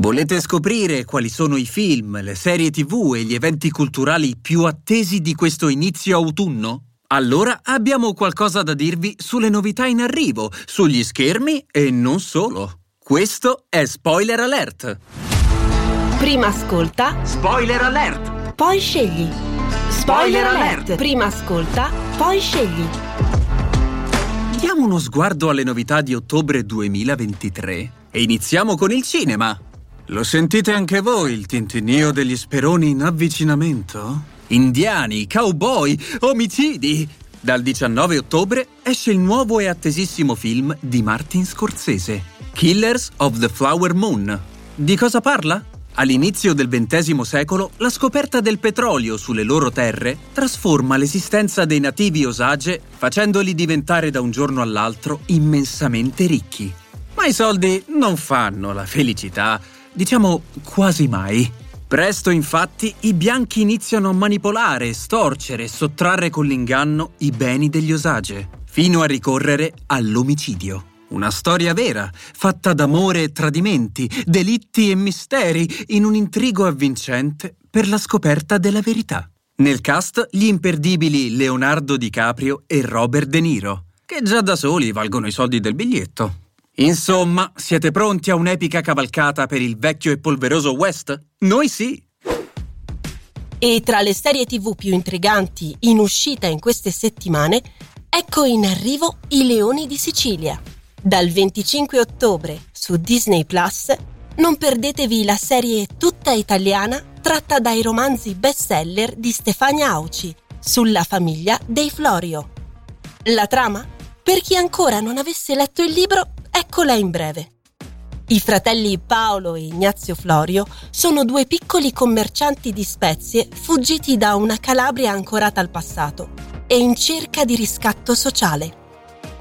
Volete scoprire quali sono i film, le serie tv e gli eventi culturali più attesi di questo inizio autunno? Allora abbiamo qualcosa da dirvi sulle novità in arrivo, sugli schermi e non solo. Questo è Spoiler Alert. Prima ascolta. Spoiler Alert. Poi scegli. Spoiler alert. Prima ascolta, poi scegli. Diamo uno sguardo alle novità di ottobre 2023 e iniziamo con il cinema. Lo sentite anche voi il tintinnio degli speroni in avvicinamento? Indiani, cowboy, omicidi! Dal 19 ottobre esce il nuovo e attesissimo film di Martin Scorsese, Killers of the Flower Moon. Di cosa parla? All'inizio del XX secolo, la scoperta del petrolio sulle loro terre trasforma l'esistenza dei nativi Osage facendoli diventare da un giorno all'altro immensamente ricchi. Ma i soldi non fanno la felicità Diciamo quasi mai. Presto infatti i bianchi iniziano a manipolare, storcere e sottrarre con l'inganno i beni degli Osage, fino a ricorrere all'omicidio. Una storia vera, fatta d'amore e tradimenti, delitti e misteri, in un intrigo avvincente per la scoperta della verità. Nel cast gli imperdibili Leonardo DiCaprio e Robert De Niro, che già da soli valgono i soldi del biglietto. Insomma, siete pronti a un'epica cavalcata per il vecchio e polveroso West? Noi sì! E tra le serie tv più intriganti in uscita in queste settimane, ecco in arrivo I Leoni di Sicilia. Dal 25 ottobre su Disney Plus non perdetevi la serie tutta italiana tratta dai romanzi bestseller di Stefania Auci sulla famiglia dei Florio. La trama? Per chi ancora non avesse letto il libro, Eccola in breve. I fratelli Paolo e Ignazio Florio sono due piccoli commercianti di spezie fuggiti da una Calabria ancorata al passato e in cerca di riscatto sociale.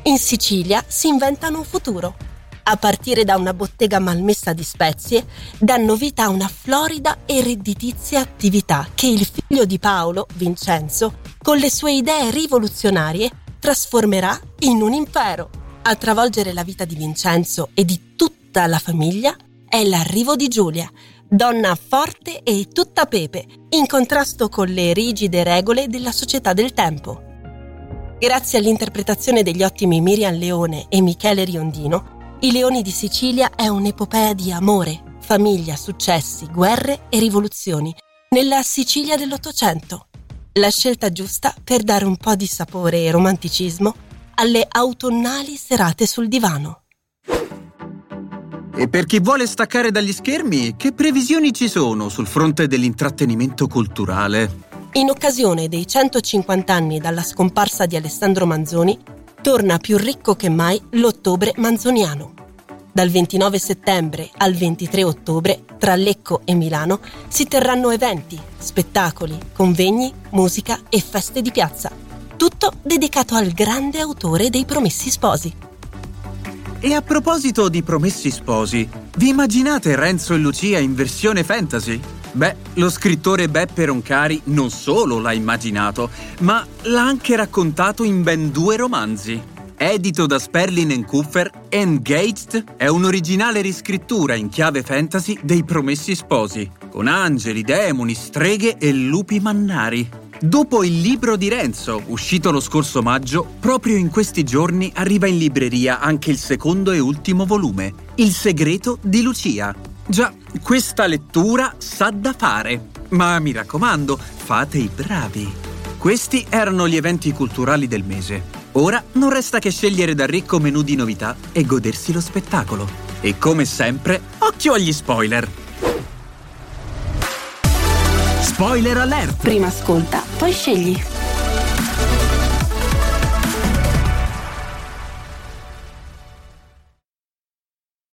In Sicilia si inventano un futuro. A partire da una bottega malmessa di spezie, danno vita a una florida e redditizia attività che il figlio di Paolo, Vincenzo, con le sue idee rivoluzionarie, trasformerà in un impero. A travolgere la vita di Vincenzo e di tutta la famiglia è l'arrivo di Giulia, donna forte e tutta pepe, in contrasto con le rigide regole della società del tempo. Grazie all'interpretazione degli ottimi Miriam Leone e Michele Riondino, I Leoni di Sicilia è un'epopea di amore, famiglia, successi, guerre e rivoluzioni nella Sicilia dell'Ottocento. La scelta giusta per dare un po' di sapore e romanticismo alle autunnali serate sul divano. E per chi vuole staccare dagli schermi, che previsioni ci sono sul fronte dell'intrattenimento culturale? In occasione dei 150 anni dalla scomparsa di Alessandro Manzoni, torna più ricco che mai l'ottobre manzoniano. Dal 29 settembre al 23 ottobre, tra Lecco e Milano, si terranno eventi, spettacoli, convegni, musica e feste di piazza tutto dedicato al grande autore dei Promessi Sposi. E a proposito di Promessi Sposi, vi immaginate Renzo e Lucia in versione fantasy? Beh, lo scrittore Beppe Roncari non solo l'ha immaginato, ma l'ha anche raccontato in ben due romanzi. Edito da Sperlin Kupfer, Engaged è un'originale riscrittura in chiave fantasy dei Promessi Sposi, con angeli, demoni, streghe e lupi mannari. Dopo il libro di Renzo, uscito lo scorso maggio, proprio in questi giorni arriva in libreria anche il secondo e ultimo volume, Il segreto di Lucia. Già, questa lettura sa da fare. Ma mi raccomando, fate i bravi. Questi erano gli eventi culturali del mese. Ora non resta che scegliere dal ricco menù di novità e godersi lo spettacolo. E come sempre, occhio agli spoiler! Spoiler alert! Prima ascolta, poi scegli.